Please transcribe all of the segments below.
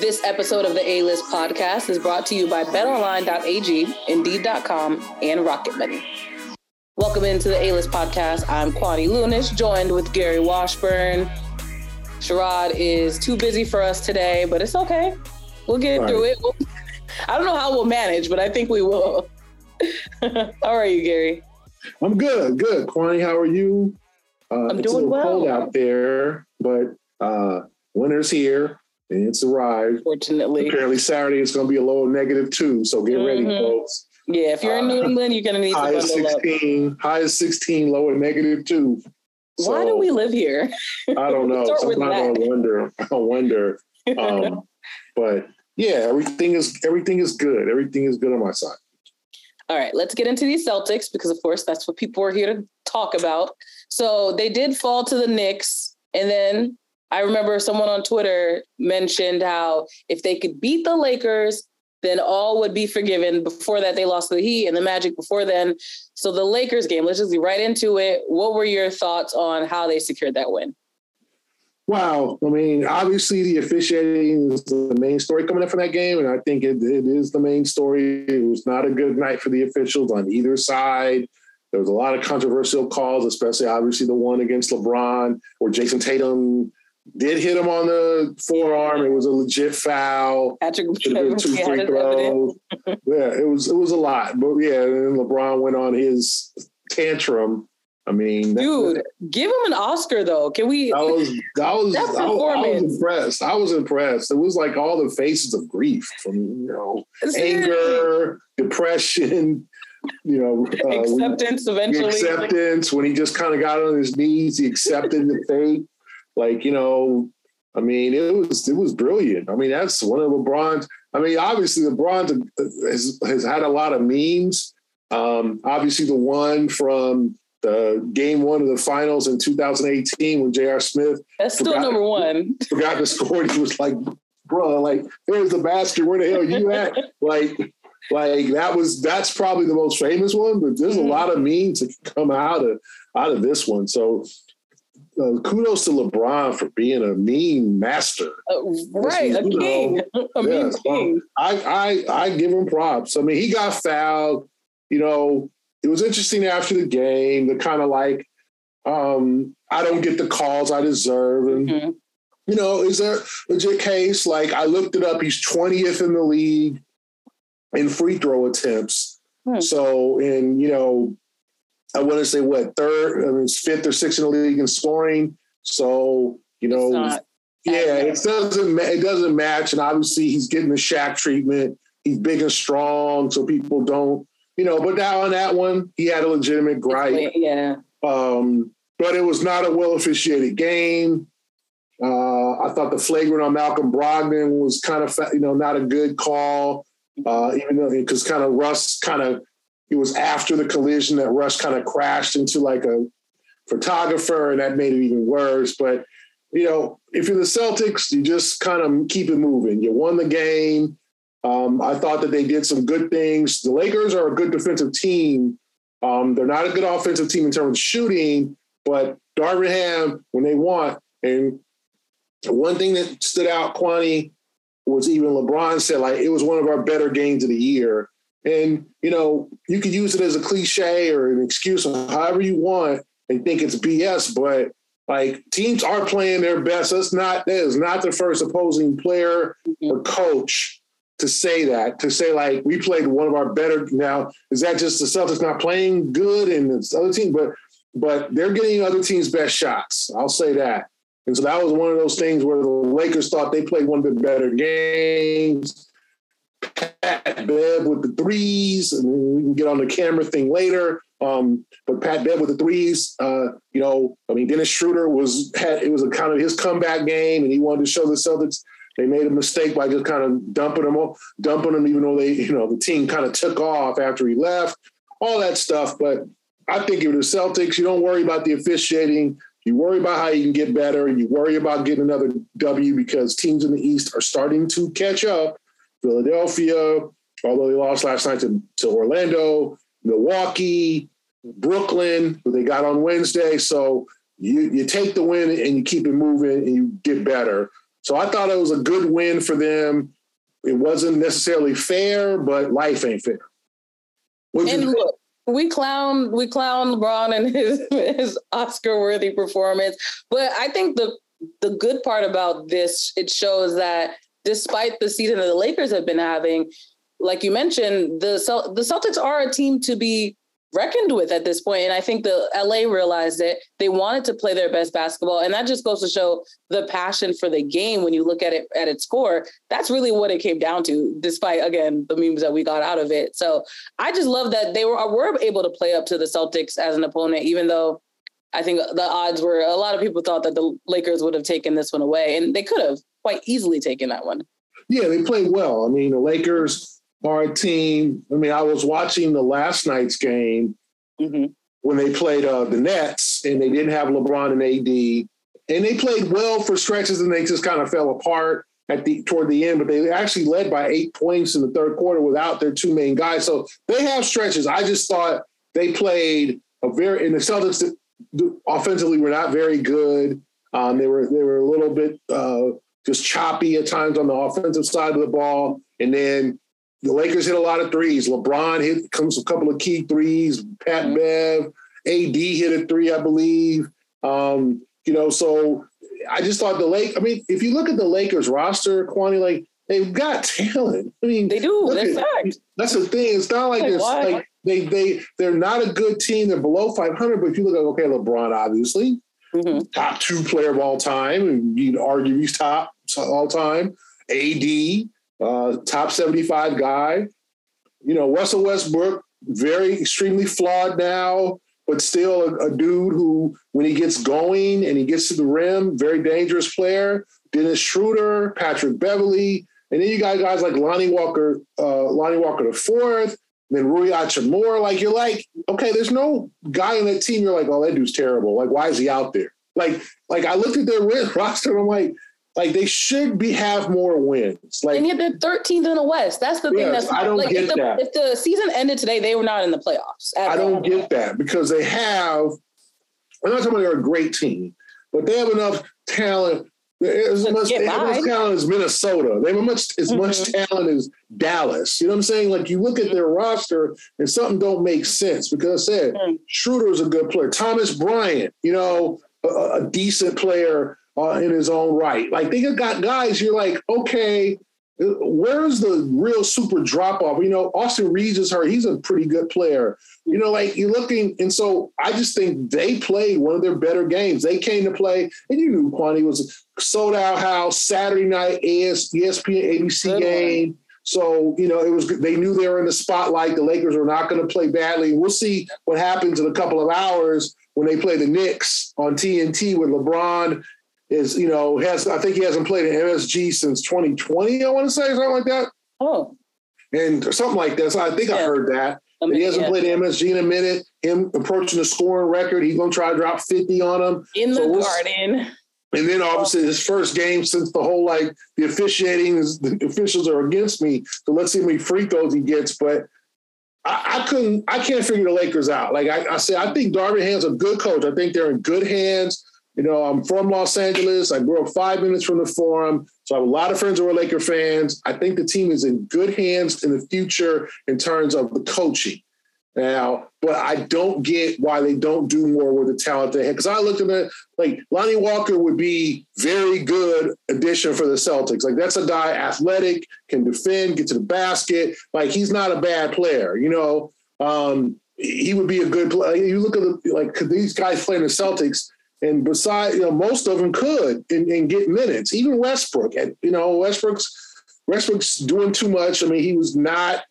This episode of the A List podcast is brought to you by betonline.ag, indeed.com, and Rocket Money. Welcome into the A List podcast. I'm Kwani Lunis, joined with Gary Washburn. Sherrod is too busy for us today, but it's okay. We'll get through it. I don't know how we'll manage, but I think we will. how are you, Gary? I'm good, good. Kwani, how are you? Uh, I'm it's doing a well. cold out there, but uh, winter's here and it's arrived. Fortunately, apparently Saturday is going to be a low negative two. So get mm-hmm. ready, folks. Yeah, if you're in New uh, England, you're going to need high to 16, up. High as 16, low at negative two. So, Why do we live here? I don't know. Sometimes I wonder. I wonder. Um, but yeah, everything is everything is good. Everything is good on my side. All right, let's get into these Celtics because, of course, that's what people are here to talk about. So they did fall to the Knicks, and then I remember someone on Twitter mentioned how if they could beat the Lakers, then all would be forgiven. Before that, they lost to the Heat and the Magic before then. So the Lakers game, let's just get right into it. What were your thoughts on how they secured that win? Wow. I mean, obviously the officiating is the main story coming up from that game. And I think it, it is the main story. It was not a good night for the officials on either side. There was a lot of controversial calls, especially obviously the one against LeBron or Jayson Tatum did hit him on the forearm. It was a legit foul. Patrick Should have been two free throws. yeah, it was it was a lot. But yeah, and then LeBron went on his tantrum. I mean, dude, that, give him an Oscar though. Can we? I was, I was, I, I, was impressed. I was impressed. It was like all the faces of grief from you know anger, depression, you know, uh, acceptance. Eventually, acceptance. When he just kind of got on his knees, he accepted the fate. Like, you know, I mean, it was it was brilliant. I mean, that's one of LeBron's. I mean, obviously LeBron has has had a lot of memes. Um, obviously, the one from the game one of the finals in 2018 when J.R. Smith. That's still forgot, number one. Forgot to score. He was like, "Bro, like, there's the basket. Where the hell you at?" like, like that was that's probably the most famous one. But there's mm-hmm. a lot of memes that come out of out of this one. So uh, kudos to LeBron for being a mean master. Uh, right, a king, know, a mean yeah, king. I, I I give him props. I mean, he got fouled. You know, it was interesting after the game. The kind of like, um, I don't get the calls I deserve, and mm-hmm. you know, is there a legit case? Like I looked it up. He's twentieth in the league in free throw attempts. Hmm. So, and you know, I want to say what third, I mean, fifth or sixth in the league in scoring. So you know, yeah, it doesn't it doesn't match, and obviously he's getting the Shaq treatment. He's big and strong, so people don't, you know. But now on that one, he had a legitimate gripe. Yeah. Um, but it was not a well officiated game. Uh, I thought the flagrant on Malcolm Brogdon was kind of, you know, not a good call. Uh, even though because kind of Russ kind of it was after the collision that Russ kind of crashed into like a photographer, and that made it even worse. But you know, if you're the Celtics, you just kind of keep it moving. You won the game. Um, I thought that they did some good things. The Lakers are a good defensive team. Um, they're not a good offensive team in terms of shooting, but Darvin Ham, when they want, and one thing that stood out, Kwani, was even LeBron said like it was one of our better games of the year. And, you know, you could use it as a cliche or an excuse or however you want and think it's BS. But Like teams are playing their best. That's not that is not the first opposing player or coach to say that. To say like we played one of our better. Now is that just the Celtics not playing good and it's other team? But but they're getting other teams' best shots. I'll say that. And so that was one of those things where the Lakers thought they played one of the better games. Pat Bev with the threes, and we can get on the camera thing later. Um, but Pat Bev with the threes, uh, you know, I mean, Dennis Schroeder was had it was a kind of his comeback game, and he wanted to show the Celtics they made a mistake by just kind of dumping him, dumping him, even though they, you know, the team kind of took off after he left, all that stuff. But I think if the Celtics, you don't worry about the officiating. You worry about how you can get better. You worry about getting another W because teams in the East are starting to catch up. Philadelphia, although they lost last night to, to Orlando, Milwaukee, Brooklyn, who they got on Wednesday. So you, you take the win and you keep it moving and you get better. So I thought it was a good win for them. It wasn't necessarily fair, but life ain't fair. What'd and look, we clown we clown LeBron and his his Oscar worthy performance, but I think the the good part about this it shows that despite the season that the Lakers have been having, like you mentioned, the the Celtics are a team to be reckoned with at this point. And I think the LA realized it. They wanted to play their best basketball. And that just goes to show the passion for the game when you look at it at its core. That's really what it came down to, despite again the memes that we got out of it. So I just love that they were were able to play up to the Celtics as an opponent, even though I think the odds were a lot of people thought that the Lakers would have taken this one away, and they could have quite easily taken that one. Yeah, they played well. I mean, the Lakers are a team. I mean, I was watching the last night's game mm-hmm. when they played uh, the Nets, and they didn't have LeBron and AD, and they played well for stretches, and they just kind of fell apart at the toward the end. But they actually led by eight points in the third quarter without their two main guys. So they have stretches. I just thought they played a very and the Celtics offensively were not very good. Um, they were they were a little bit uh, just choppy at times on the offensive side of the ball, and then the Lakers hit a lot of threes. LeBron hit comes a couple of key threes. Pat. Bev, AD hit a three, I believe. Um, you know, so I just thought the Lake. I mean, if you look at the Lakers roster, Kwani, like they've got talent. I mean, they do. That's at, That's the thing. It's not like, it's like they they they're not a good team. They're below 500. But if you look at okay, LeBron, obviously mm-hmm. top two player of all time, and you'd argue he's top all time. AD, uh, top 75 guy. You know, Russell Westbrook, very extremely flawed now, but still a, a, dude who, when he gets going and he gets to the rim, very dangerous player. Dennis Schroeder, Patrick Beverley, and then you got guys like Lonnie Walker, uh, Lonnie Walker the fourth, then Rui Hachimura. Like you're like, okay, there's no guy in that team. You're like, oh, that dude's terrible. Like, why is he out there? Like, like I looked at their roster and I'm like, like they should be have more wins. Like and yet they're 13th in the West. That's the thing. Yes, that's I don't like get if the, that. If the season ended today, they were not in the playoffs. I don't all. get that because they have. I'm not talking about they're a great team, but they have enough talent. As much, they have much talent as Minnesota. They have much as mm-hmm. much talent as Dallas. You know what I'm saying? Like you look at their roster and something don't make sense because I said mm-hmm. Schroeder's a good player. Thomas Bryant, you know, a, a decent player uh, in his own right. Like they got guys, you're like, okay, where's the real super drop off? You know, Austin Reaves is hurt. He's a pretty good player. You know, like you're looking, and so I just think they played one of their better games. They came to play, and you knew Kwani was sold out house Saturday night AS, ESPN ABC good game. One. So you know, it was they knew they were in the spotlight. The Lakers were not going to play badly. We'll see what happens in a couple of hours when they play the Knicks on TNT with LeBron is you know has I think he hasn't played an MSG since 2020. I want to say something like that. Oh, and something like that. So I think yeah. I heard that. I mean, he hasn't yeah. played MSG in a minute. Him approaching the scoring record, he's gonna try to drop 50 on him in the we'll, garden. And then obviously his first game since the whole like the officiating is the officials are against me. So let's see how many free throws he gets. But I, I couldn't, I can't figure the Lakers out. Like I, I said, I think Darvin Ham's a good coach. I think they're in good hands. You know, I'm from Los Angeles. I grew up five minutes from the Forum. So I have a lot of friends who are Laker fans. I think the team is in good hands in the future in terms of the coaching. now, but I don't get why they don't do more with the talent they have. Because I looked at it like Lonnie Walker would be very good addition for the Celtics. Like that's a guy athletic, can defend, get to the basket. Like he's not a bad player, you know. Um, he would be a good player. You look at the like these guys playing the Celtics, and besides, you know, most of them could and, and get minutes. Even Westbrook, and you know, Westbrook's Westbrook's doing too much. I mean, he was not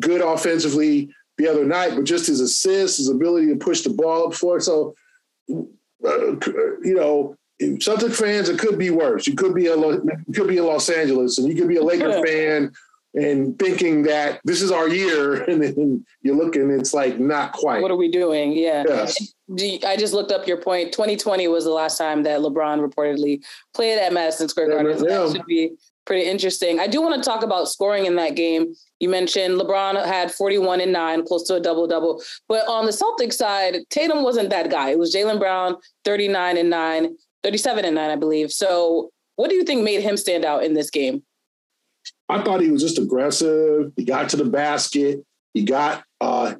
good offensively the other night, but just his assists, his ability to push the ball up for so uh, you know, Celtic fans, it could be worse. You could be a you could be in Los Angeles, and you could be a Laker fan and thinking that this is our year, and then you're looking, it's like not quite. What are we doing? Yeah. Yes. I just looked up your point. 2020 was the last time that LeBron reportedly played at Madison Square Garden. So that should be pretty interesting. I do want to talk about scoring in that game. You mentioned LeBron had 41 and nine, close to a double double. But on the Celtics side, Tatum wasn't that guy. It was Jaylen Brown, 39 and nine, 37 and nine, I believe. So what do you think made him stand out in this game? I thought he was just aggressive. He got to the basket. He got uh,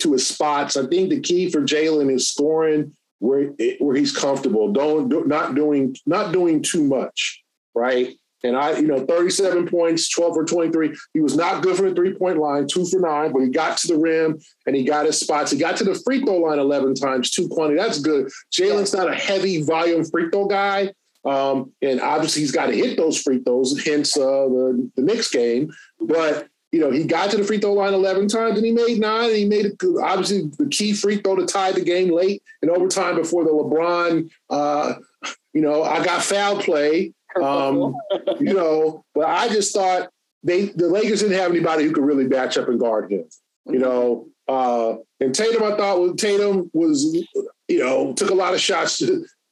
to his spots. I think the key for Jaylen is scoring where where he's comfortable. Don't do, not doing not doing too much, right? And I, you know, 37 points, 12 for 23. He was not good from the three point line, two for nine, but he got to the rim and he got his spots. He got to the free throw line 11 times, two quantity. That's good. Jaylen's not a heavy volume free throw guy. Um, and obviously he's got to hit those free throws, hence uh, the, the Knicks game. But, you know, he got to the free throw line 11 times and he made nine. And he made it, obviously the key free throw to tie the game late in overtime before the LeBron, uh, you know, I got foul play. Um, you know, but I just thought they the Lakers didn't have anybody who could really match up and guard him. You know, uh, and Tatum, I thought was Tatum was, you know, took a lot of shots,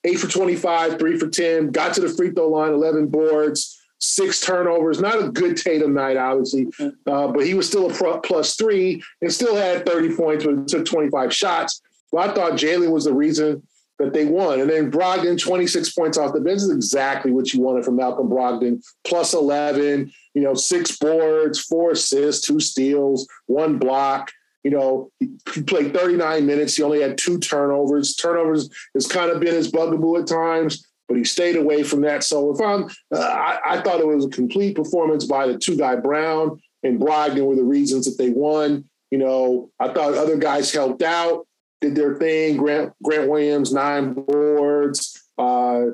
eight for 25, three for 10, got to the free throw line, 11 boards, six turnovers. Not a good Tatum night, obviously, uh, but he was still a plus three and still had 30 points, but took 25 shots. Well, I thought Jaylen was the reason that they won. And then Brogdon, 26 points off the bench is exactly what you wanted from Malcolm Brogdon, plus 11, you know, six boards, four assists, two steals, one block. You know, he played 39 minutes. He only had two turnovers. Turnovers has kind of been his bugaboo at times, but he stayed away from that. So if I'm, uh, I, I thought it was a complete performance by the two guy Brown and Brogdon were the reasons that they won. You know, I thought other guys helped out did their thing. Grant Grant Williams nine boards. Uh,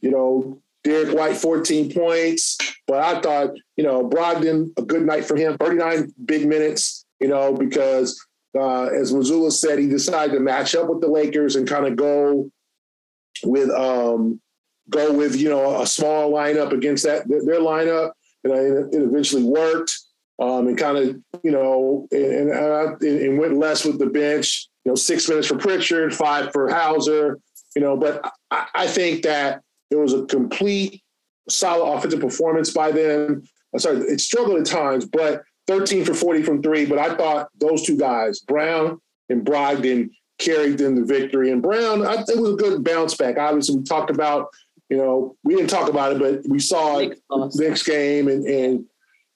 you know, Derrick White 14 points. But I thought, you know, Brogdon a good night for him. 39 big minutes. You know, because uh, as Mazzulla said, he decided to match up with the Lakers and kind of go with um, go with you know a small lineup against that their lineup, and it eventually worked. Um, and kind of you know and, and, uh, and went less with the bench you know, six minutes for Pritchard, five for Hauser, you know, but I, I think that it was a complete solid offensive performance by them. I'm sorry, it struggled at times, but 13 for 40 from three. But I thought those two guys, Brown and Brogdon, carried them the victory. And Brown, I, it was a good bounce back. Obviously, we talked about, you know, we didn't talk about it, but we saw it next game and, and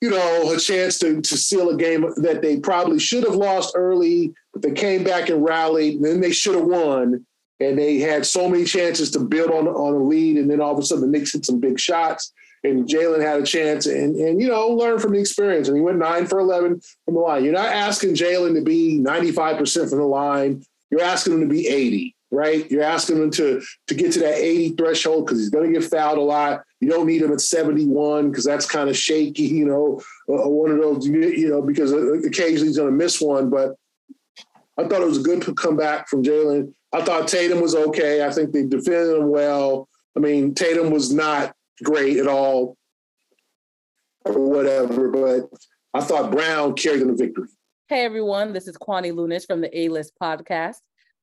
you know, a chance to to seal a game that they probably should have lost early, but they came back and rallied, and then they should have won. And they had so many chances to build on on a lead, and then all of a sudden the Knicks hit some big shots, and Jaylen had a chance, and and you know learn from the experience, and he went nine for eleven from the line. You're not asking Jaylen to be 95 percent from the line. You're asking him to be 80 right? You're asking him to to get to that 80 threshold because he's going to get fouled a lot. You don't need him at 71 because that's kind of shaky, you know, uh, one of those, you know, because occasionally he's going to miss one. But I thought it was a good comeback from Jaylen. I thought Tatum was okay. I think they defended him well. I mean, Tatum was not great at all or whatever, but I thought Brown carried them to victory. Hey everyone, this is Kwani Lunis from the A List podcast.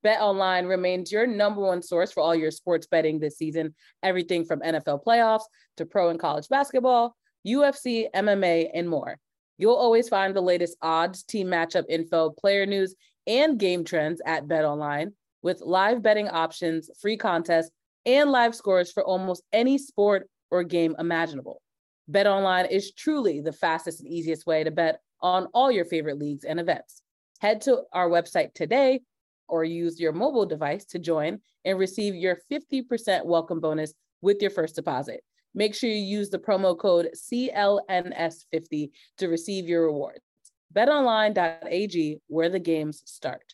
Bet Online remains your number one source for all your sports betting this season. Everything from NFL playoffs to pro and college basketball, UFC, MMA, and more. You'll always find the latest odds, team matchup info, player news, and game trends at Bet Online with live betting options, free contests, and live scores for almost any sport or game imaginable. Bet Online is truly the fastest and easiest way to bet on all your favorite leagues and events. Head to our website today or use your mobile device to join and receive your 50% welcome bonus with your first deposit. Make sure you use the promo code CLNS50 to receive your rewards. BetOnline.ag, where the games start.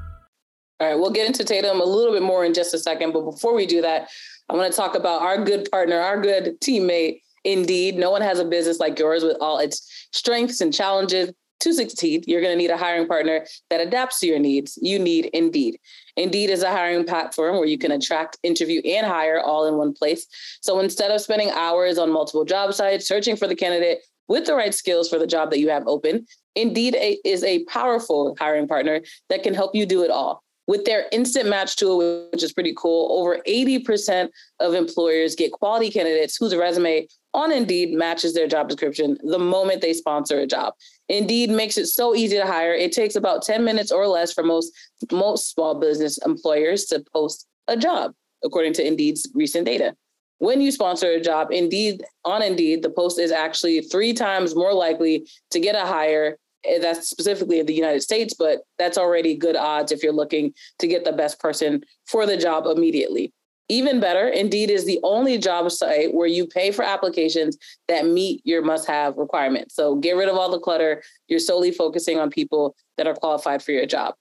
All right, we'll get into Tatum a little bit more in just a second. But before we do that, I want to talk about our good partner, our good teammate, Indeed. No one has a business like yours with all its strengths and challenges. To succeed, you're going to need a hiring partner that adapts to your needs. You need Indeed. Indeed is a hiring platform where you can attract, interview, and hire all in one place. So instead of spending hours on multiple job sites searching for the candidate with the right skills for the job that you have open, Indeed is a powerful hiring partner that can help you do it all. With their instant match tool, which is pretty cool, over 80% of employers get quality candidates whose resume on Indeed matches their job description the moment they sponsor a job. Indeed makes it so easy to hire. It takes about 10 minutes or less for most most small business employers to post a job, according to Indeed's recent data. When you sponsor a job, Indeed on Indeed, the post is actually three times more likely to get a hire Eh, that's specifically in the United States, but that's already good odds if you're looking to get the best person for the job immediately. Even better, Indeed is the only job site where you pay for applications that meet your must have requirements. So get rid of all the clutter. You're solely focusing on people that are qualified for your job.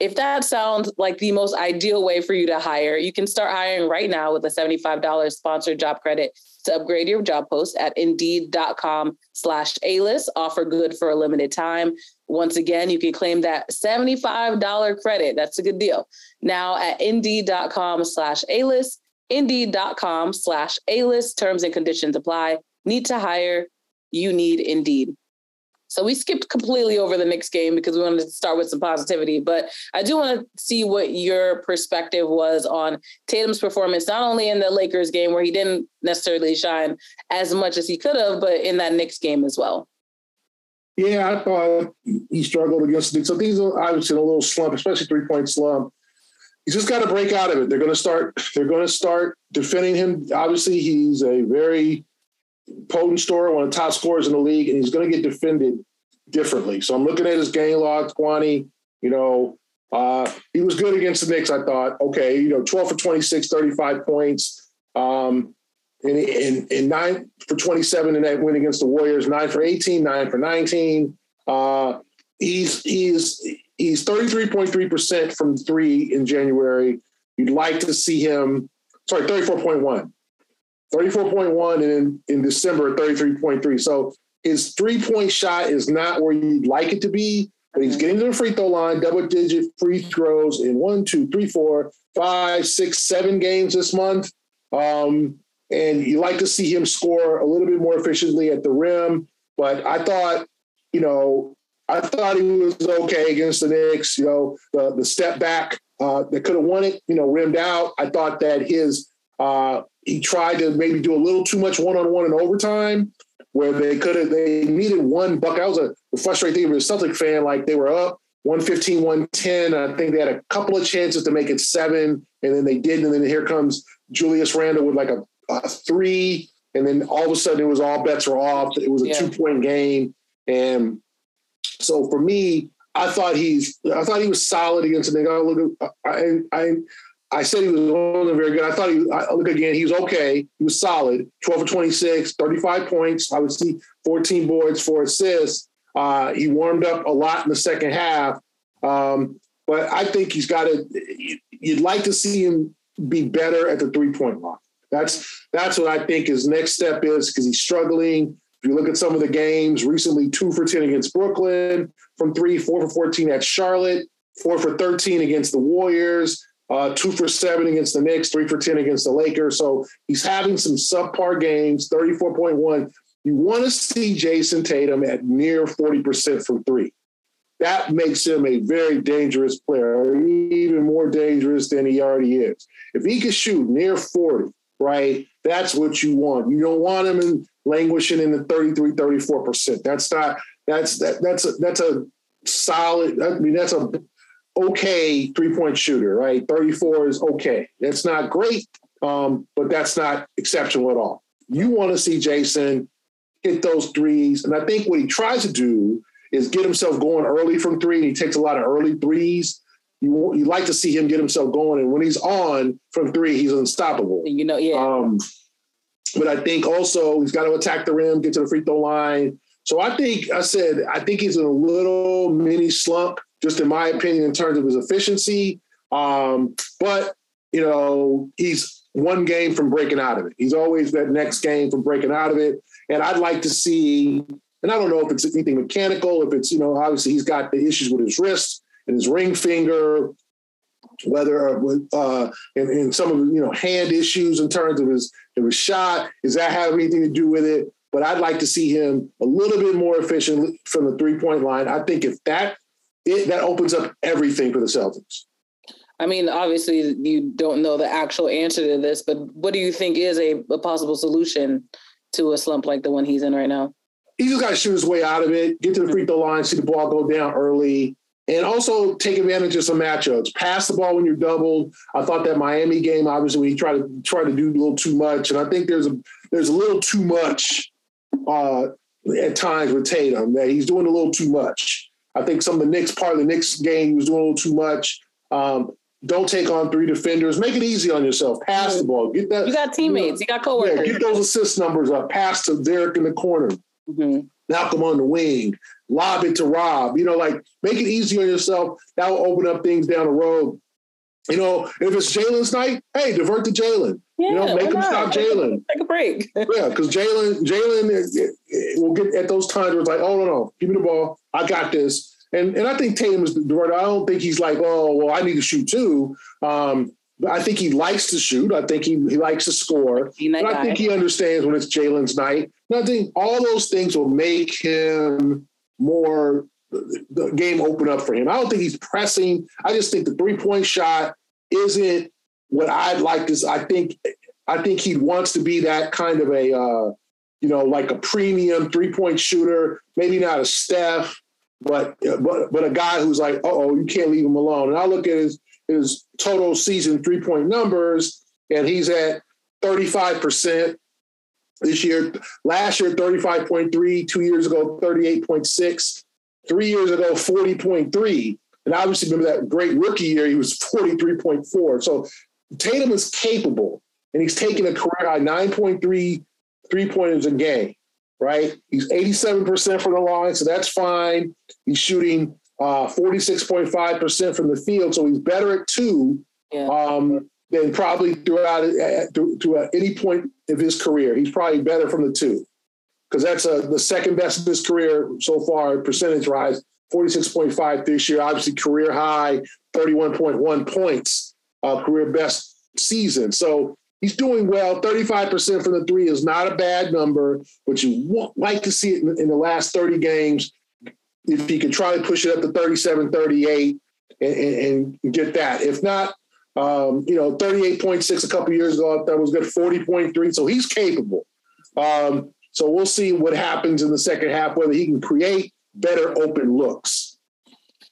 If that sounds like the most ideal way for you to hire, you can start hiring right now with a $75 sponsored job credit to upgrade your job post at indeed.com slash A-list. Offer good for a limited time. Once again, you can claim that $75 credit. That's a good deal. Now at indeed.com slash A-list, indeed.com slash A-list. Terms and conditions apply. Need to hire. You need Indeed. So we skipped completely over the Knicks game because we wanted to start with some positivity. But I do want to see what your perspective was on Tatum's performance, not only in the Lakers game where he didn't necessarily shine as much as he could have, but in that Knicks game as well. Yeah, I thought he struggled against the Knicks. So things I was in a little slump, especially three point slump. He's just got to break out of it. They're going to start. They're going to start defending him. Obviously, he's a very potent scorer, one of the top scorers in the league, and he's going to get defended differently. So I'm looking at his game log, Kwani. You know, uh, he was good against the Knicks. I thought, okay, you know, 12 for 26, 35 points, um, and, and, and nine for 27 in that win against the Warriors, nine for 18, nine for 19. Uh, he's he's he's 33.3% from three in January. You'd like to see him, sorry, 34.1. 34.1 and in, in December 33.3. So his three point shot is not where you'd like it to be, but he's getting to the free throw line, double digit free throws in one, two, three, four, five, six, seven games this month. Um, and you like to see him score a little bit more efficiently at the rim. But I thought, you know, I thought he was okay against the Knicks. You know, the the step back uh, that could have won it, you know, rimmed out. I thought that his uh, he tried to maybe do a little too much one on one in overtime, where they could have they needed one buck. I was a frustrating thing as a Celtic fan, like they were up 115, 110. I think they had a couple of chances to make it seven, and then they did. And then here comes Julius Randle with like a, a three, and then all of a sudden it was all bets were off. It was a yeah. two point game, and so for me, I thought he's I thought he was solid against the Knicks. I look at I I I said he was wasn't very good. I thought he, I look again, he was okay. He was solid 12 for 26, 35 points. I would see 14 boards, four assists. Uh, he warmed up a lot in the second half. Um, but I think he's got to, you'd like to see him be better at the three point line. That's, that's what I think his next step is because he's struggling. If you look at some of the games recently, two for 10 against Brooklyn from three, four for 14 at Charlotte, four for 13 against the Warriors uh, two for seven against the Knicks, three for 10 against the Lakers. So he's having some subpar games, 34.1. You want to see Jayson Tatum at near 40% from three. that makes him a very dangerous player, even more dangerous than he already is. If he can shoot near 40, right, that's what you want. You don't want him in languishing in the 33, 34%. That's not, that's, that, that's, a, that's a solid, I mean, that's a okay three point shooter, right? 34 is okay. That's not great, um, but that's not exceptional at all. You want to see Jayson hit those threes. And I think what he tries to do is get himself going early from three. And he takes a lot of early threes. You, you like to see him get himself going. And when he's on from three, he's unstoppable. You know, yeah. Um, but I think also he's got to attack the rim, get to the free throw line. So I think I said I think he's in a little mini slump, just in my opinion, in terms of his efficiency. Um, but you know, he's one game from breaking out of it. He's always that next game from breaking out of it. And I'd like to see, and I don't know if it's anything mechanical, if it's, you know, obviously he's got the issues with his wrist and his ring finger, whether uh, and, and some of you know hand issues in terms of his of his shot. Does that have anything to do with it? But I'd like to see him a little bit more efficient from the three point line. I think if that it, that opens up everything for the Celtics. I mean, obviously, you don't know the actual answer to this, but what do you think is a, a possible solution to a slump like the one he's in right now? He just got to shoot his way out of it, get to the free throw line, see the ball go down early, and also take advantage of some matchups. Pass the ball when you're doubled. I thought that Miami game, obviously, when he tried to try to do a little too much, and I think there's a there's a little too much uh, at times with Tatum that he's doing a little too much. I think some of the Knicks part of the Knicks game he was doing a little too much. Um, don't take on three defenders. Make it easy on yourself. Pass the ball. Get that. You got teammates. You, got coworkers. Yeah, get those assist numbers up. Pass to Derrick in the corner. Mm-hmm. Malcolm on the wing. Lob it to Rob. You know, like make it easy on yourself. That will open up things down the road. You know, if it's Jaylen's night, hey, divert to Jaylen. Yeah, you know, make him stop Jaylen. Take a break. yeah, because Jaylen, Jaylen eh, eh, eh, will get at those times where it's like, oh no, no, give me the ball. I got this. And and I think Tatum is the right. I don't think he's like, oh, well, I need to shoot too. Um, but I think he likes to shoot. I think he, he likes to score. But I think he understands when it's Jaylen's night. And I think all those things will make him more the game open up for him. I don't think he's pressing. I just think the three point shot isn't what I'd like is I think I think he wants to be that kind of a uh, you know like a premium three point shooter. Maybe not a Steph, but but but a guy who's like, oh, you can't leave him alone. And I look at his his total season three point numbers, and he's at thirty five percent this year. Last year, thirty five point three. Two years ago, thirty eight point six. Three years ago, forty point three. And obviously, remember that great rookie year, he was forty three point four. So Tatum is capable, and he's taking a career high nine point three three pointers a game right? He's 87% from the line, so that's fine. He's shooting uh, 46.5% from the field, so he's better at two yeah. um, than probably throughout uh, to, to uh, any point of his career. He's probably better from the two because that's uh, the second best of his career so far, percentage rise. 46.5 this year, obviously career high, 31.1 points, uh, career best season. So He's doing well. 35% from the three is not a bad number, but you like to see it in, in, the last 30 games. If he can try to push it up to 37, 38 and, and, and get that. If not, um, you know, 38.6 a couple years ago, that was good, 40.3. So he's capable. Um, so we'll see what happens in the second half, whether he can create better open looks.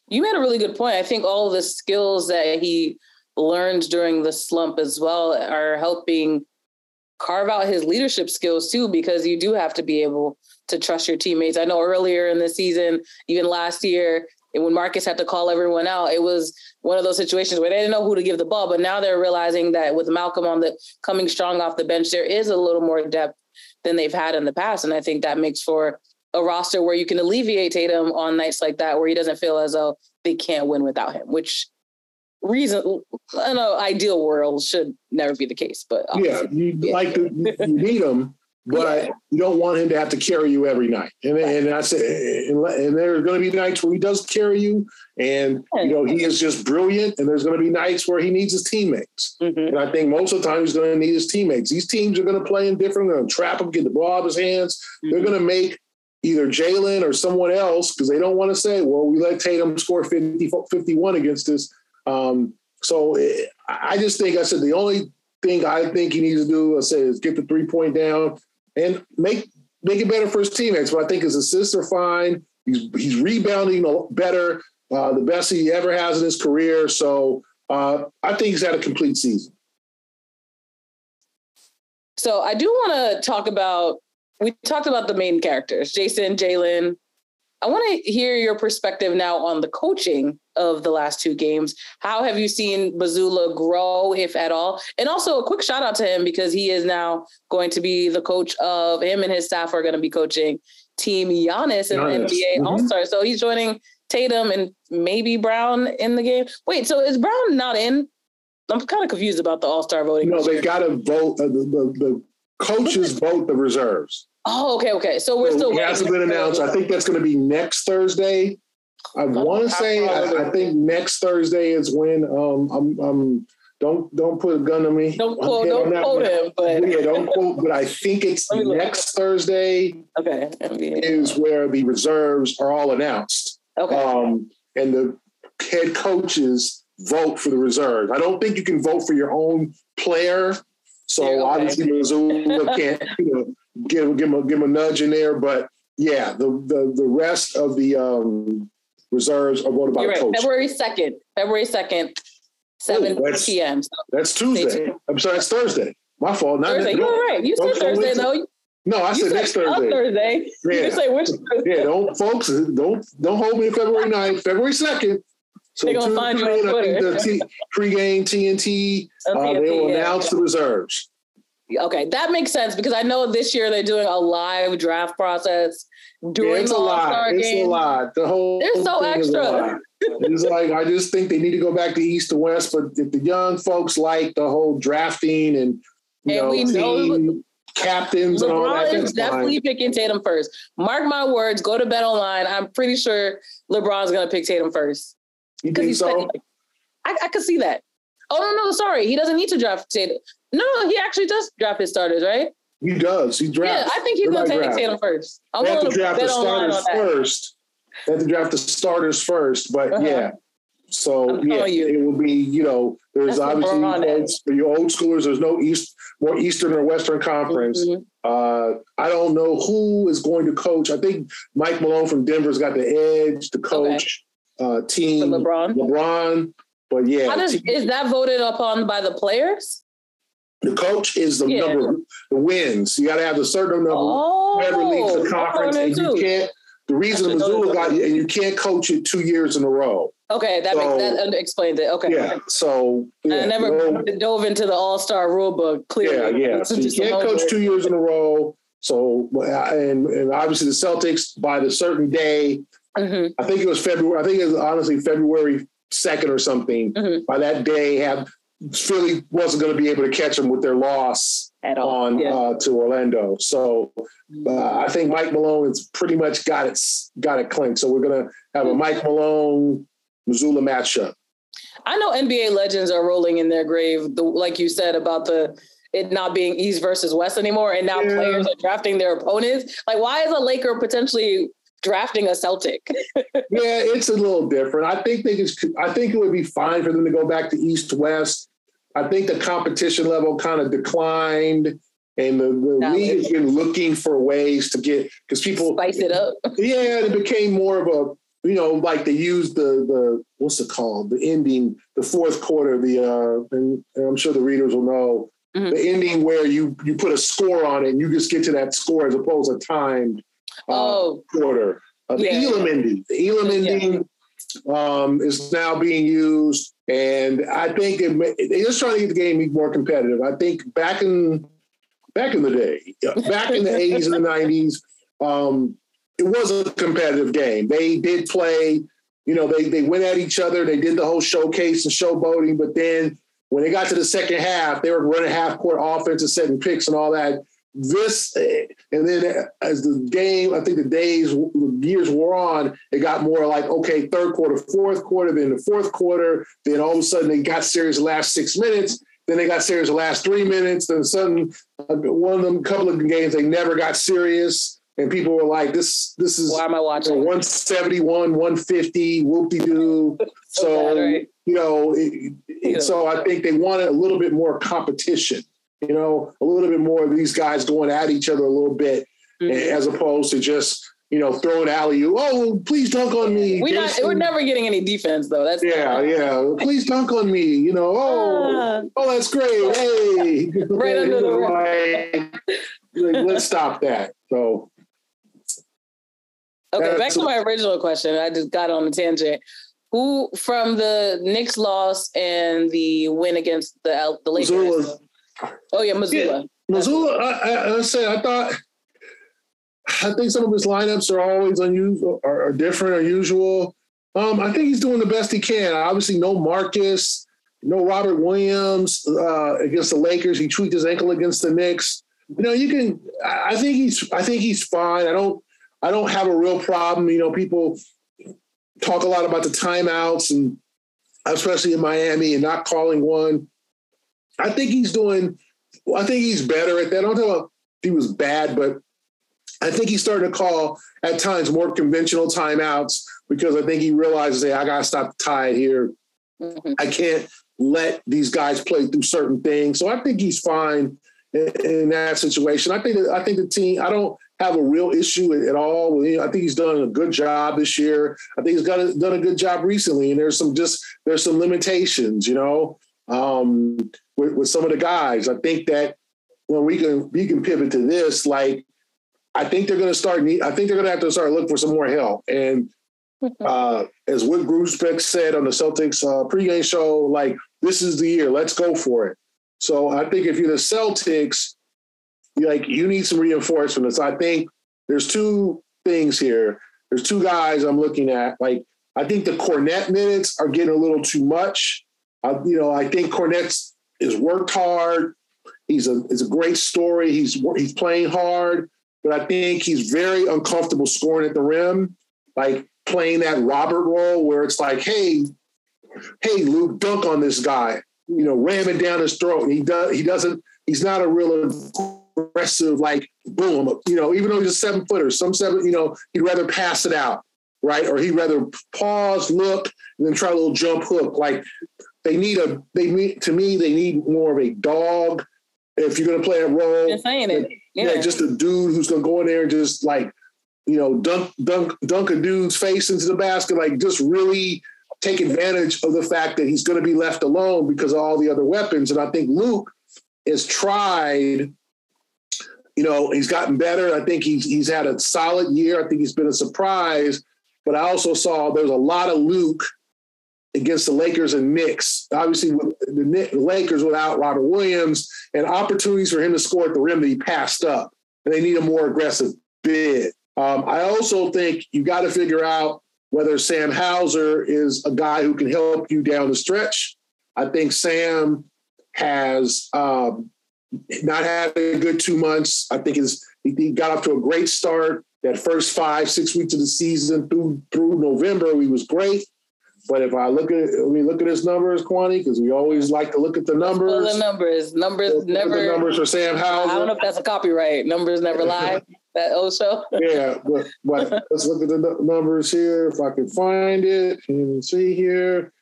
You made a really good point. I think all the skills that he learned during the slump as well are helping carve out his leadership skills too, because you do have to be able to trust your teammates. I know earlier in the season, even last year, when Marcus had to call everyone out, it was one of those situations where they didn't know who to give the ball. But now they're realizing that with Malcolm on the coming strong off the bench, there is a little more depth than they've had in the past. And I think that makes for a roster where you can alleviate Tatum on nights like that, where he doesn't feel as though they can't win without him, which reason in an ideal world should never be the case but yeah you yeah. like to you need him but yeah. you don't want him to have to carry you every night and, right. and i say and, and there are going to be nights where he does carry you and you know he is just brilliant and there's going to be nights where he needs his teammates mm-hmm. and i think most of the time he's going to need his teammates these teams are going to play in different they're going to trap him get the ball out of his hands mm-hmm. they're going to make either Jaylen or someone else because they don't want to say, well, we let Tatum score 50, 51 against us. Um, so eh, I just think I said the only thing I think he needs to do, I said, is get the three point down and make make it better for his teammates. But I think his assists are fine. He's he's rebounding better, uh, the best he ever has in his career. So uh, I think he's had a complete season. So I do want to talk about. We talked about the main characters, Jayson, Jaylen. I want to hear your perspective now on the coaching of the last two games. How have you seen Mazzulla grow, if at all? And also a quick shout out to him because he is now going to be the coach of him and his staff are going to be coaching Team Giannis in the NBA mm-hmm. All Star. So he's joining Tatum and maybe Brown in the game. Wait, so is Brown not in? I'm kind of confused about the All Star voting. No, they got to vote. Uh, the, the, the coaches vote the reserves. Oh, okay, okay. So we're so still. It hasn't been announced. I think that's going to be next Thursday. I want to say. I, I, think next Thursday is when. Um, I'm. I'm don't don't put a gun on me. Don't quote, don't quote him, but yeah, don't quote. But I think it's next Thursday. Okay, is where the reserves are all announced. Okay, um, and the head coaches vote for the reserves. I don't think you can vote for your own player. So yeah, okay. obviously Mazzulla can't you know give give him a, give him a nudge in there. But yeah, the the the rest of the um, reserves are what about You're right. coach. February second. February second. 7 Ooh, p.m. So that's Tuesday. I'm sorry, it's Thursday. My fault. Not Thursday. You're right. You said Thursday though. No, I said, said next Thursday. Thursday. Yeah. You say which Thursday? Yeah, don't folks don't don't hold me February 9th, February 2nd. So They're gonna find you on Twitter. The T, pregame TNT, uh, they will yeah. announce the reserves. Okay, that makes sense because I know this year they're doing a live draft process during yeah, it's the a lot. It's a lot. The whole they're so extra. it's like I just think they need to go back to east to west. But if the young folks like the whole drafting and you and know, we know captains LeBron and all that, is definitely fine. picking Tatum first. Mark my words. Go to Bet Online. I'm pretty sure LeBron's going to pick Tatum first. You think so? I, I could see that. Oh no, no, sorry. He doesn't need to draft Tatum. No, he actually does draft his starters, right? He does. He drafts. Yeah, I think he's going to take Tatum first. I'm they have to draft the starters first. They have to draft the starters first, but uh-huh. yeah. So yeah, you. it will be. You know, there's That's obviously old, for your old schoolers. There's no east, more Eastern or Western Conference. Mm-hmm. Uh, I don't know who is going to coach. I think Mike Malone from Denver's got the edge to coach okay. uh, team for LeBron. LeBron, but yeah, does, team, is that voted upon by the players? The coach is the yeah. number the wins. You got to have a certain number. Oh, whoever leads the conference, and you can't. The reason Mazzulla got you, and you can't coach it two years in a row. Okay, that so, makes that explains it. Okay. Yeah. So yeah, I never dove into the All Star rule book. Clearly, yeah, yeah. So you can't coach two years in a row. So and and obviously the Celtics by the certain day. Mm-hmm. I think it was February. I think it was honestly February second or something. Mm-hmm. By that day, have Philly wasn't going to be able to catch them with their loss At all. on yeah. uh, to Orlando. So uh, I think Mike Malone has pretty much got it got it clinked. So we're going to have a Mike Malone Mazzulla matchup. I know NBA legends are rolling in their grave, the, like you said about the it not being East versus West anymore, and now yeah. players are drafting their opponents. Like, why is a Laker potentially drafting a Celtic. yeah, it's a little different. I think they just, I think it would be fine for them to go back to East West. I think the competition level kind of declined, and the, the league has been looking for ways to get because people spice it up. Yeah, it became more of a you know like they used the the what's it called the ending the fourth quarter the uh and, and I'm sure the readers will know. Mm-hmm. The ending where you you put a score on it and you just get to that score as opposed to timed uh, oh. quarter. Uh, the yeah. Elam ending. The Elam ending yeah. Um, is now being used, and I think it, they're just trying to get the game more competitive. I think back in back in the day, back in the 80s and the 90s, um, it was a competitive game. They did play, you know, they they went at each other. They did the whole showcase and showboating, but then when they got to the second half, they were running half court offense and setting picks and all that this and then as the game i think the days the years wore on it got more like okay third quarter fourth quarter then the fourth quarter then all of a sudden they got serious the last six minutes then they got serious the last three minutes then sudden uh, one of them couple of games they never got serious and people were like, "This, this is why am I watching 171, 150, whoop de doo." so, so bad, right? you know, it, it, so I think they wanted a little bit more competition. You know, a little bit more of these guys going at each other a little bit, mm-hmm. as opposed to just you know, throwing alley you. Oh, please dunk on me. We not, we're never getting any defense though. That's yeah, yeah. Please dunk on me. You know, oh, uh, oh, that's great. Hey, right under the like, like, let's stop that. So, okay, back to my original question. I just got on a tangent. Who from the Knicks loss and the win against the the Lakers? Oh yeah, Mazzulla. Yeah, Mazzulla. I, I, I said I thought I think some of his lineups are always unusual, are, are different, unusual. Um, I think he's doing the best he can. Obviously, no Marcus, no Robert Williams uh, against the Lakers. He tweaked his ankle against the Knicks. You know, you can. I think he's. I think he's fine. I don't. I don't have a real problem. You know, people talk a lot about the timeouts and especially in Miami and not calling one. I think he's doing. I think he's better at that. I don't know if he was bad, but I think he's starting to call at times more conventional timeouts because I think he realizes, hey, I got to stop the tide here. Mm-hmm. I can't let these guys play through certain things. So I think he's fine in, in that situation. I think that, I think the team. I don't have a real issue at, all. I think he's done a good job this year. I think he's got a, done a good job recently. And there's some just there's some limitations, you know, um, with, with some of the guys. I think that when we can we can pivot to this, like I think they're going to start. Need, I think they're going to have to start looking for some more help. And uh, as Wyc Grousbeck said on the Celtics uh, pregame show, like this is the year. Let's go for it. So I think if you're the Celtics, like you need some reinforcements. I think there's two things here. There's two guys I'm looking at. Like I think the Kornet minutes are getting a little too much. Uh, you know, I think Kornet's is worked hard. He's a it's a great story. He's he's playing hard but I think he's very uncomfortable scoring at the rim, like playing that Robert role where it's like, hey, hey, Luke, dunk on this guy, you know, ram it down his throat. And he does, he doesn't, he's not a real aggressive, like boom, you know, even though he's a seven footer, some seven, you know, he'd rather pass it out, right? Or he'd rather pause, look, and then try a little jump hook. Like they need a, they need, to me, they need more of a dog. If you're going to play a role, You're saying it yeah. yeah, just a dude who's gonna go in there and just like, you know, dunk dunk dunk a dude's face into the basket, like just really take advantage of the fact that he's going to be left alone because of all the other weapons. And I think Luke has tried. You know, he's gotten better. I think he's he's had a solid year. I think he's been a surprise. But I also saw there's a lot of Luke against the Lakers and Knicks. Obviously, with the Lakers without Robert Williams and opportunities for him to score at the rim that he passed up, and they need a more aggressive bid. Um, I also think you got to figure out whether Sam Hauser is a guy who can help you down the stretch. I think Sam has um, not had a good two months. I think his, he got off to a great start. That first five, six weeks of the season through through November, he was great. But if I look at we look at his numbers, Kwani, because we always like to look at the numbers. the numbers, numbers never. The numbers for Sam Hauser. I don't know if that's a copyright. Numbers never lie. that old show. yeah, but, but let's look at the numbers here. If I can find it, and see here.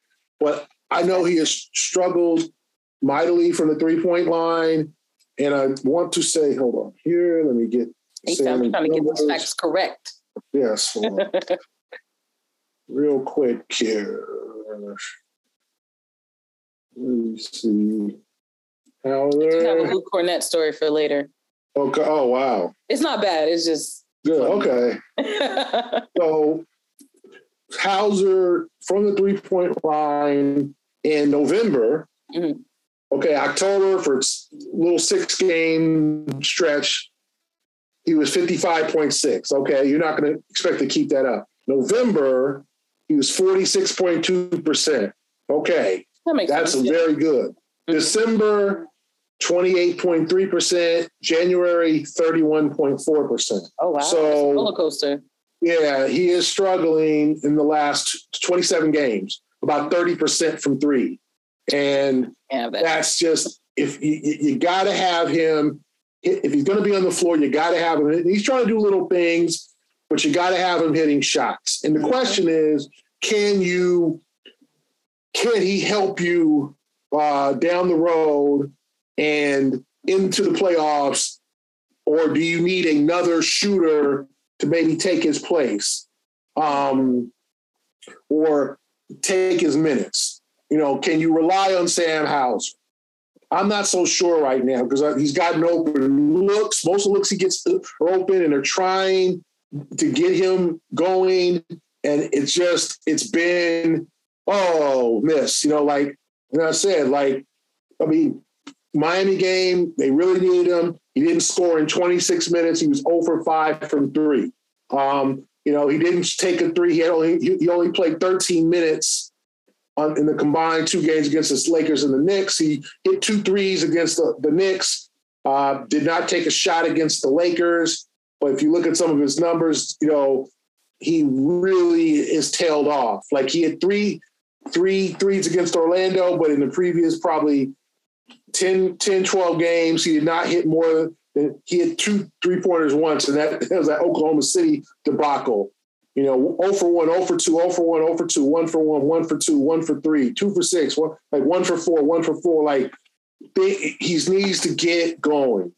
But I know he has struggled mightily from the three point line, and I want to say, hold on here. Let me get. I'm trying to get the facts correct. Yes. real quick here. Let me see. How there? have a Luke Kornet story for later. Okay. Oh wow. It's not bad. It's just good. Okay. so Hauser from the three point line in November. Mm-hmm. Okay, October for a little six game stretch, he was 55.6. Okay, you're not going to expect to keep that up. November, he was 46.2%. Okay. That That's sense. very good. Mm-hmm. December, 28.3%. January, 31.4%. Oh, wow. So, roller coaster. Yeah, he is struggling in the last 27 games, about 30% from three. And yeah, that's just, if you, you got to have him if he's going to be on the floor, you got to have him. He's trying to do little things, but you got to have him hitting shots. And the question is, can you? Can he help you uh, down the road and into the playoffs, or do you need another shooter to maybe take his place, um, or take his minutes? You know, can you rely on Sam Hauser? I'm not so sure right now because he's gotten open looks. Most of the looks he gets are open, and they're trying to get him going. And it's just it's been oh miss. You know, like and I said, like I mean, Miami game they really needed him. He didn't score in 26 minutes. He was 0 for 5 from three. Um, you know, he didn't take a three. He only he only played 13 minutes on, in the combined two games against the Lakers and the Knicks. He hit two threes against the, the Knicks. Uh, did not take a shot against the Lakers. But if you look at some of his numbers, you know, he really is tailed off. Like he had three three threes against Orlando, but in the previous probably 10, 10 12 games, he did not hit more than he had two three pointers once, and that, that was that Oklahoma City debacle. You know, 0 for 1, 0 for 2, 0 for 1, 0 for 2, 1 for 1, 1 for 2, 1 for 3, 2 for 6, one, like 1 for 4, 1 for 4. Like, they, he needs to get going.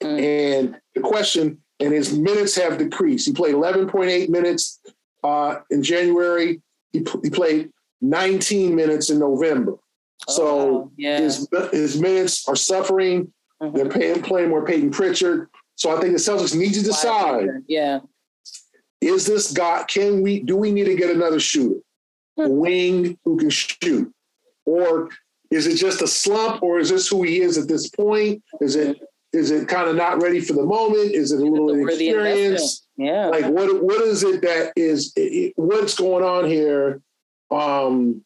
Mm. And the question, and his minutes have decreased. He played 11.8 minutes uh, in January. He, he played 19 minutes in November. Oh, so yeah. his, his minutes are suffering. Mm-hmm. They're paying, playing more Payton Pritchard. So I think the Celtics need to decide. Yeah is this guy, can we, do we need to get another shooter? A hmm. wing who can shoot? Or is it just a slump or is this who he is at this point? Is it, is it kind of not ready for the moment? Is it a little inexperienced? Yeah. Like what, what is it that is, it, what's going on here? Um,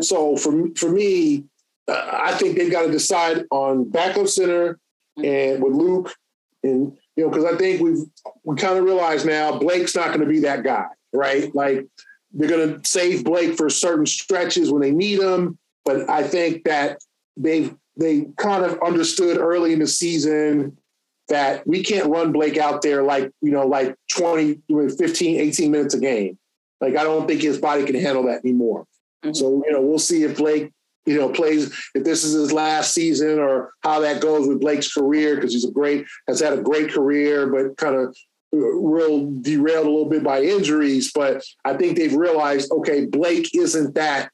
so for, for me, uh, I think they've got to decide on backup center hmm. and with Luke and you know, because I think we've we kind of realize now Blake's not going to be that guy, right? Like they're going to save Blake for certain stretches when they need him, but I think that they they kind of understood early in the season that we can't run Blake out there like, you know, like 20, 15, 18 minutes a game. Like I don't think his body can handle that anymore. Mm-hmm. So, you know, we'll see if Blake you know, plays if this is his last season or how that goes with Blake's career because he's a great has had a great career, but kind of real derailed a little bit by injuries. But I think they've realized, okay, Blake isn't that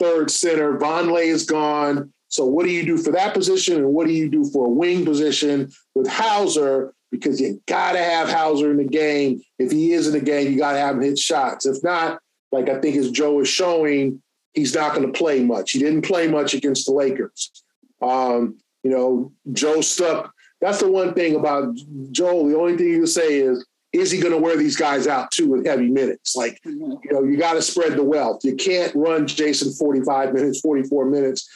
third center. Vonleh is gone. So what do you do for that position, and what do you do for a wing position with Hauser? Because you got to have Hauser in the game. If he is in the game, you got to have him hit shots. If not, like I think as Joe is showing, he's not going to play much. He didn't play much against the Lakers. Um, you know, Joe stuck. That's the one thing about Joe. The only thing you can say is, is he going to wear these guys out too with heavy minutes? Like, mm-hmm. you know, you got to spread the wealth. You can't run Jayson 45 minutes, 44 minutes,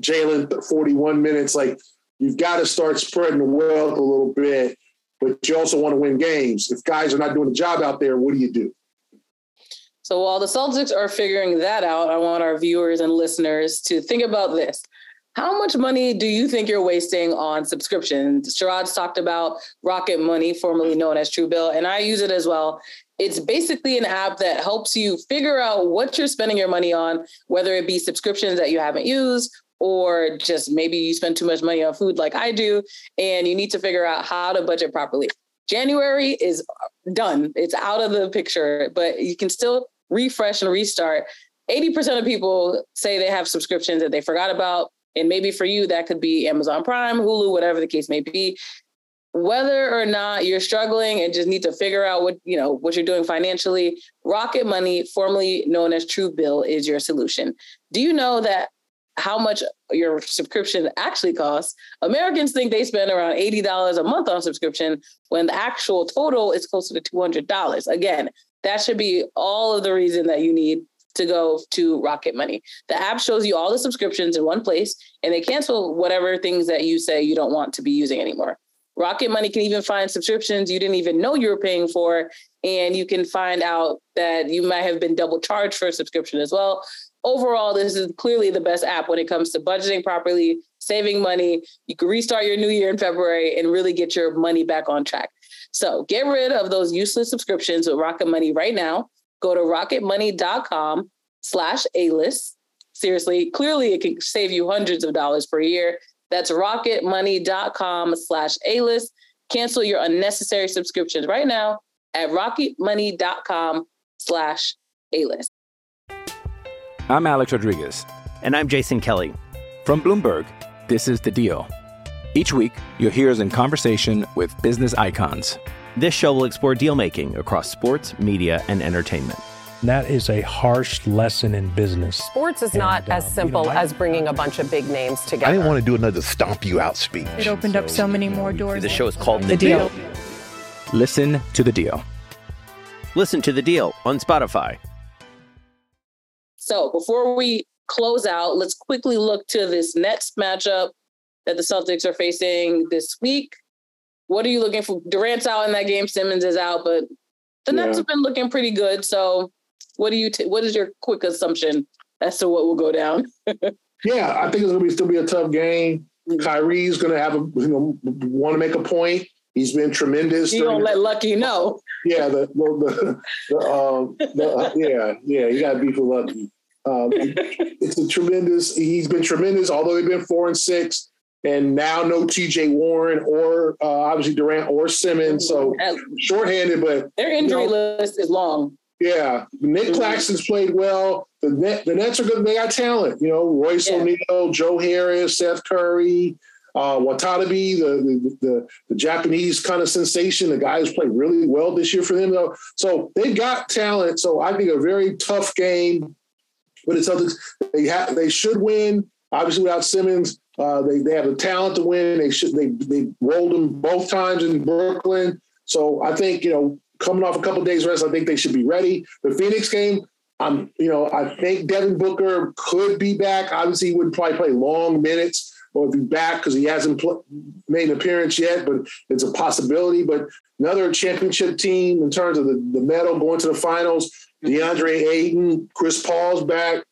Jaylen 41 minutes. Like, you've got to start spreading the wealth a little bit, but you also want to win games. If guys are not doing the job out there, what do you do? So while the Celtics are figuring that out, I want our viewers and listeners to think about this. How much money do you think you're wasting on subscriptions? Sherrod's talked about Rocket Money, formerly known as Truebill, and I use it as well. It's basically an app that helps you figure out what you're spending your money on, whether it be subscriptions that you haven't used or just maybe you spend too much money on food like I do, and you need to figure out how to budget properly. January is uh, done. It's out of the picture, but you can still refresh and restart. 80% of people say they have subscriptions that they forgot about. And maybe for you, that could be Amazon Prime, Hulu, whatever the case may be. Whether or not you're struggling and just need to figure out what, you know, what you're doing financially, Rocket Money, formerly known as Truebill, is your solution. Do you know that how much your subscription actually costs. Americans think they spend around $80 a month on subscription when the actual total is closer to $200. Again, that should be all of the reason that you need to go to Rocket Money. The app shows you all the subscriptions in one place and they cancel whatever things that you say you don't want to be using anymore. Rocket Money can even find subscriptions you didn't even know you were paying for, and you can find out that you might have been double charged for a subscription as well. overall, this is clearly the best app when it comes to budgeting properly, saving money. You can restart your new year in February and really get your money back on track. So get rid of those useless subscriptions with Rocket Money right now. Go to rocketmoney.com slash A-list. Seriously, clearly it can save you hundreds of dollars per year. That's rocketmoney.com slash A-list. Cancel your unnecessary subscriptions right now at rocketmoney.com slash A-list. I'm Alex Rodriguez. And I'm Jason Kelly. From Bloomberg, this is The Deal. Each week, you'll hear us in conversation with business icons. This show will explore deal making across sports, media, and entertainment. That is a harsh lesson in business. Sports is not And, uh, as simple you know, I- as bringing a bunch of big names together. I didn't want to do another stomp you out speech. It opened up so many more doors. The show is called The, The deal. Deal. Listen to the deal. Listen to The Deal on Spotify. So before we close out, let's quickly look to this next matchup that the Celtics are facing this week. What are you looking for? Durant's out in that game. Simmons is out, but the Nets Yeah. have been looking pretty good. So, what do you? T- what is your quick assumption as to what will go down? Yeah, I think it's gonna be still be a tough game. Mhm. Kyrie's gonna have a you know want to make a point. He's been tremendous. You don't let Lucky know. yeah, the the, the, the, um, the uh, yeah yeah you got to be for lucky. Um, it's a tremendous. He's been tremendous. Although they've been four and six, and now no T.J. Warren or uh, obviously Durant or Simmons. So shorthanded, but Their injury you list is long. Yeah, Nic Mhm. Claxton's played well. The Net, the Nets are good. They got talent. You know, Royce Yeah. O'Neale, Joe Harris, Seth Curry, uh, Watanabe, the, the the the Japanese kind of sensation. The guys played really well this year for them. Though, so they've got talent. So I think a very tough game. But the Celtics, they have they should win. Obviously, without Simmons, uh, they they have the talent to win. They should they they rolled them both times in Brooklyn. So I think you know coming off a couple of days rest, I think they should be ready. The Phoenix game, I'm you know I think Devin Booker could be back. Obviously, he wouldn't probably play long minutes or be back because he hasn't pl- made an appearance yet, but it's a possibility. But another championship team in terms of the, the medal going to the finals. Deandre Ayton, Chris Paul's back.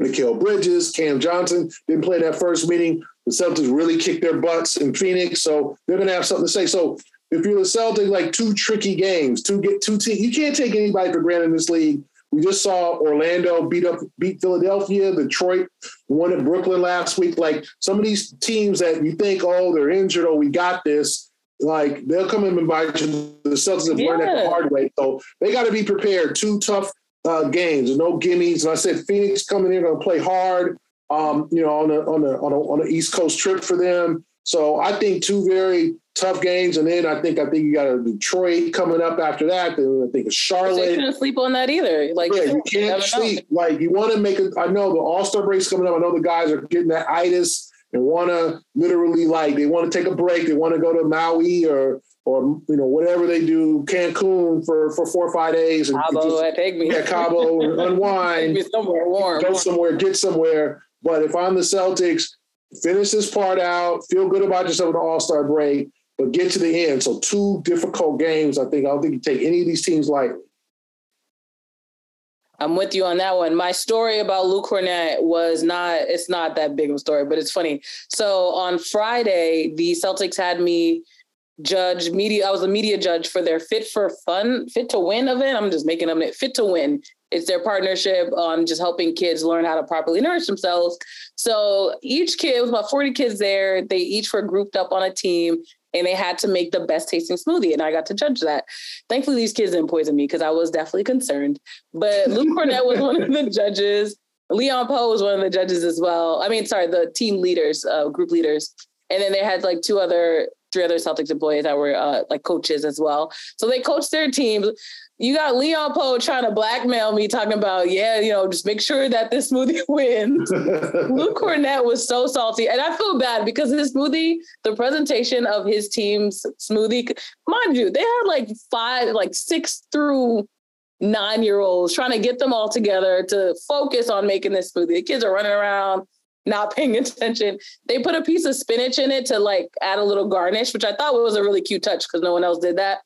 Mikal Bridges, Cam Johnson didn't play that first meeting. The Celtics really kicked their butts in Phoenix, so they're going to have something to say. So if you're the Celtics, like two tricky games, two get two teams. You can't take anybody for granted in this league. We just saw Orlando beat up beat Philadelphia, Detroit won at Brooklyn last week. Like some of these teams that you think, oh, they're injured, oh, we got this. Like they'll come in and bite you. The Celtics have learned that the hard way, so they got to be prepared. Two tough uh, games, no gimmies. And I said Phoenix coming in going to play hard. Um, you know, on a on a on a on an East Coast trip for them. So I think two very tough games, and then I think I think you got a Detroit coming up after that. Then I think it's So you Charlotte. shouldn't sleep on that either. Like Yeah, you can't know. sleep. Like you want to make it. I know the All Star break's coming up. I know the guys are getting that itis and want to literally like they want to take a break. They want to go to Maui or or you know whatever they do, Cancun for for four or five days and Cabo, just- take me. yeah, Cabo and Take unwind me somewhere warm. go somewhere, get somewhere. But if I'm the Celtics, finish this part out, feel good about yourself in the All Star break, but get to the end. So two difficult games. I think I don't think you take any of these teams lightly. I'm with you on that one. My story about Luke Kornet was not, it's not that big of a story, but it's funny. So on Friday, the Celtics had me judge media. I was a media judge for their Fit for Fun, Fit to Win event. I'm just making them Fit to Win. It's their partnership on just helping kids learn how to properly nourish themselves. So each kid, it was about 40 kids there. They each were grouped up on a team and they had to make the best tasting smoothie. And I got to judge that. Thankfully, these kids didn't poison me because I was definitely concerned. But Luke Kornet was one of the judges. Leon Powe was one of the judges as well. I mean, sorry, the team leaders, uh, group leaders. And then they had like two other, three other Celtics employees that were uh, like coaches as well. So they coached their teams. You got Leon Powe trying to blackmail me, talking about, yeah, you know, just make sure that this smoothie wins. Luke Kornet was so salty, and I feel bad because his smoothie, the presentation of his team's smoothie, mind you, they had like five, like six through nine year olds trying to get them all together to focus on making this smoothie. The kids are running around, not paying attention. They put a piece of spinach in it to like add a little garnish, which I thought was a really cute touch because no one else did that.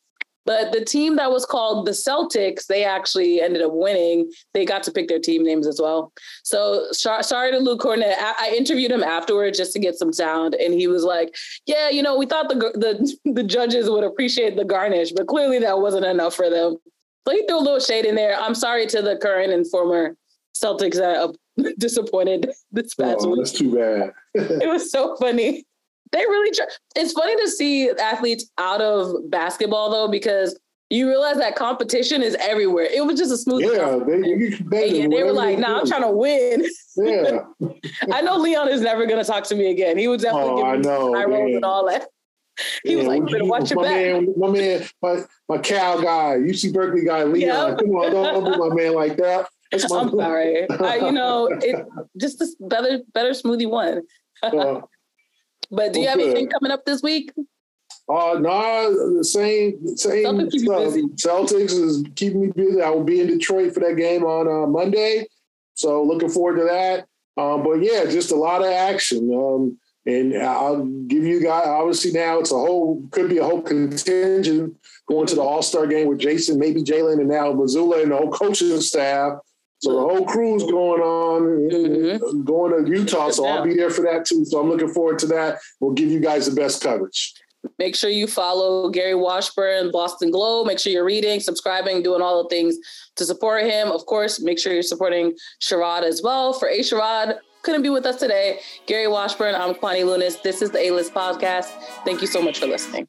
But the team that was called the Celtics, they actually ended up winning. They got to pick their team names as well. So sorry to Luke Kornet. I, I interviewed him afterwards just to get some sound, and he was like, "Yeah, you know, we thought the the the judges would appreciate the garnish, but clearly that wasn't enough for them." So he threw a little shade in there. I'm sorry to the current and former Celtics that are disappointed this oh, past oh, week. That's too bad. it was so funny they really try. It's funny to see athletes out of basketball though, because you realize that competition is everywhere. It was just a smooth. Yeah, they, they, they were like, "Nah, I'm trying to win." Yeah, I know Leon is never gonna talk to me again. He would definitely oh, giving I know, me rolls and all that. He yeah, was like, "Better watch your my back." Man, my man, my, my Cal guy, UC Berkeley guy, Leon. Yep. Come on, don't, do my man like that. My I'm sorry. I, you know, it just this better, better smoothie one. uh, but do you have anything coming up this week? Uh no, the same same Celtics, Celtics is keeping me busy. I will be in Detroit for that game on uh, Monday, so looking forward to that. Um, but yeah, just a lot of action. Um, and I'll give you guys obviously now it's a whole could be a whole contingent going to the All Star game with Jayson, maybe Jaylen, and now Mazzulla and the whole coaching staff. So the whole crew's going on, mm-hmm. going to Utah. So I'll be there for that too. So I'm looking forward to that. We'll give you guys the best coverage. Make sure you follow Gary Washburn, Boston Globe. Make sure you're reading, subscribing, doing all the things to support him. Of course, make sure you're supporting Sherrod as well. For A. Sherrod, couldn't be with us today. Gary Washburn, I'm Kwani Lunis. This is the A List Podcast. Thank you so much for listening.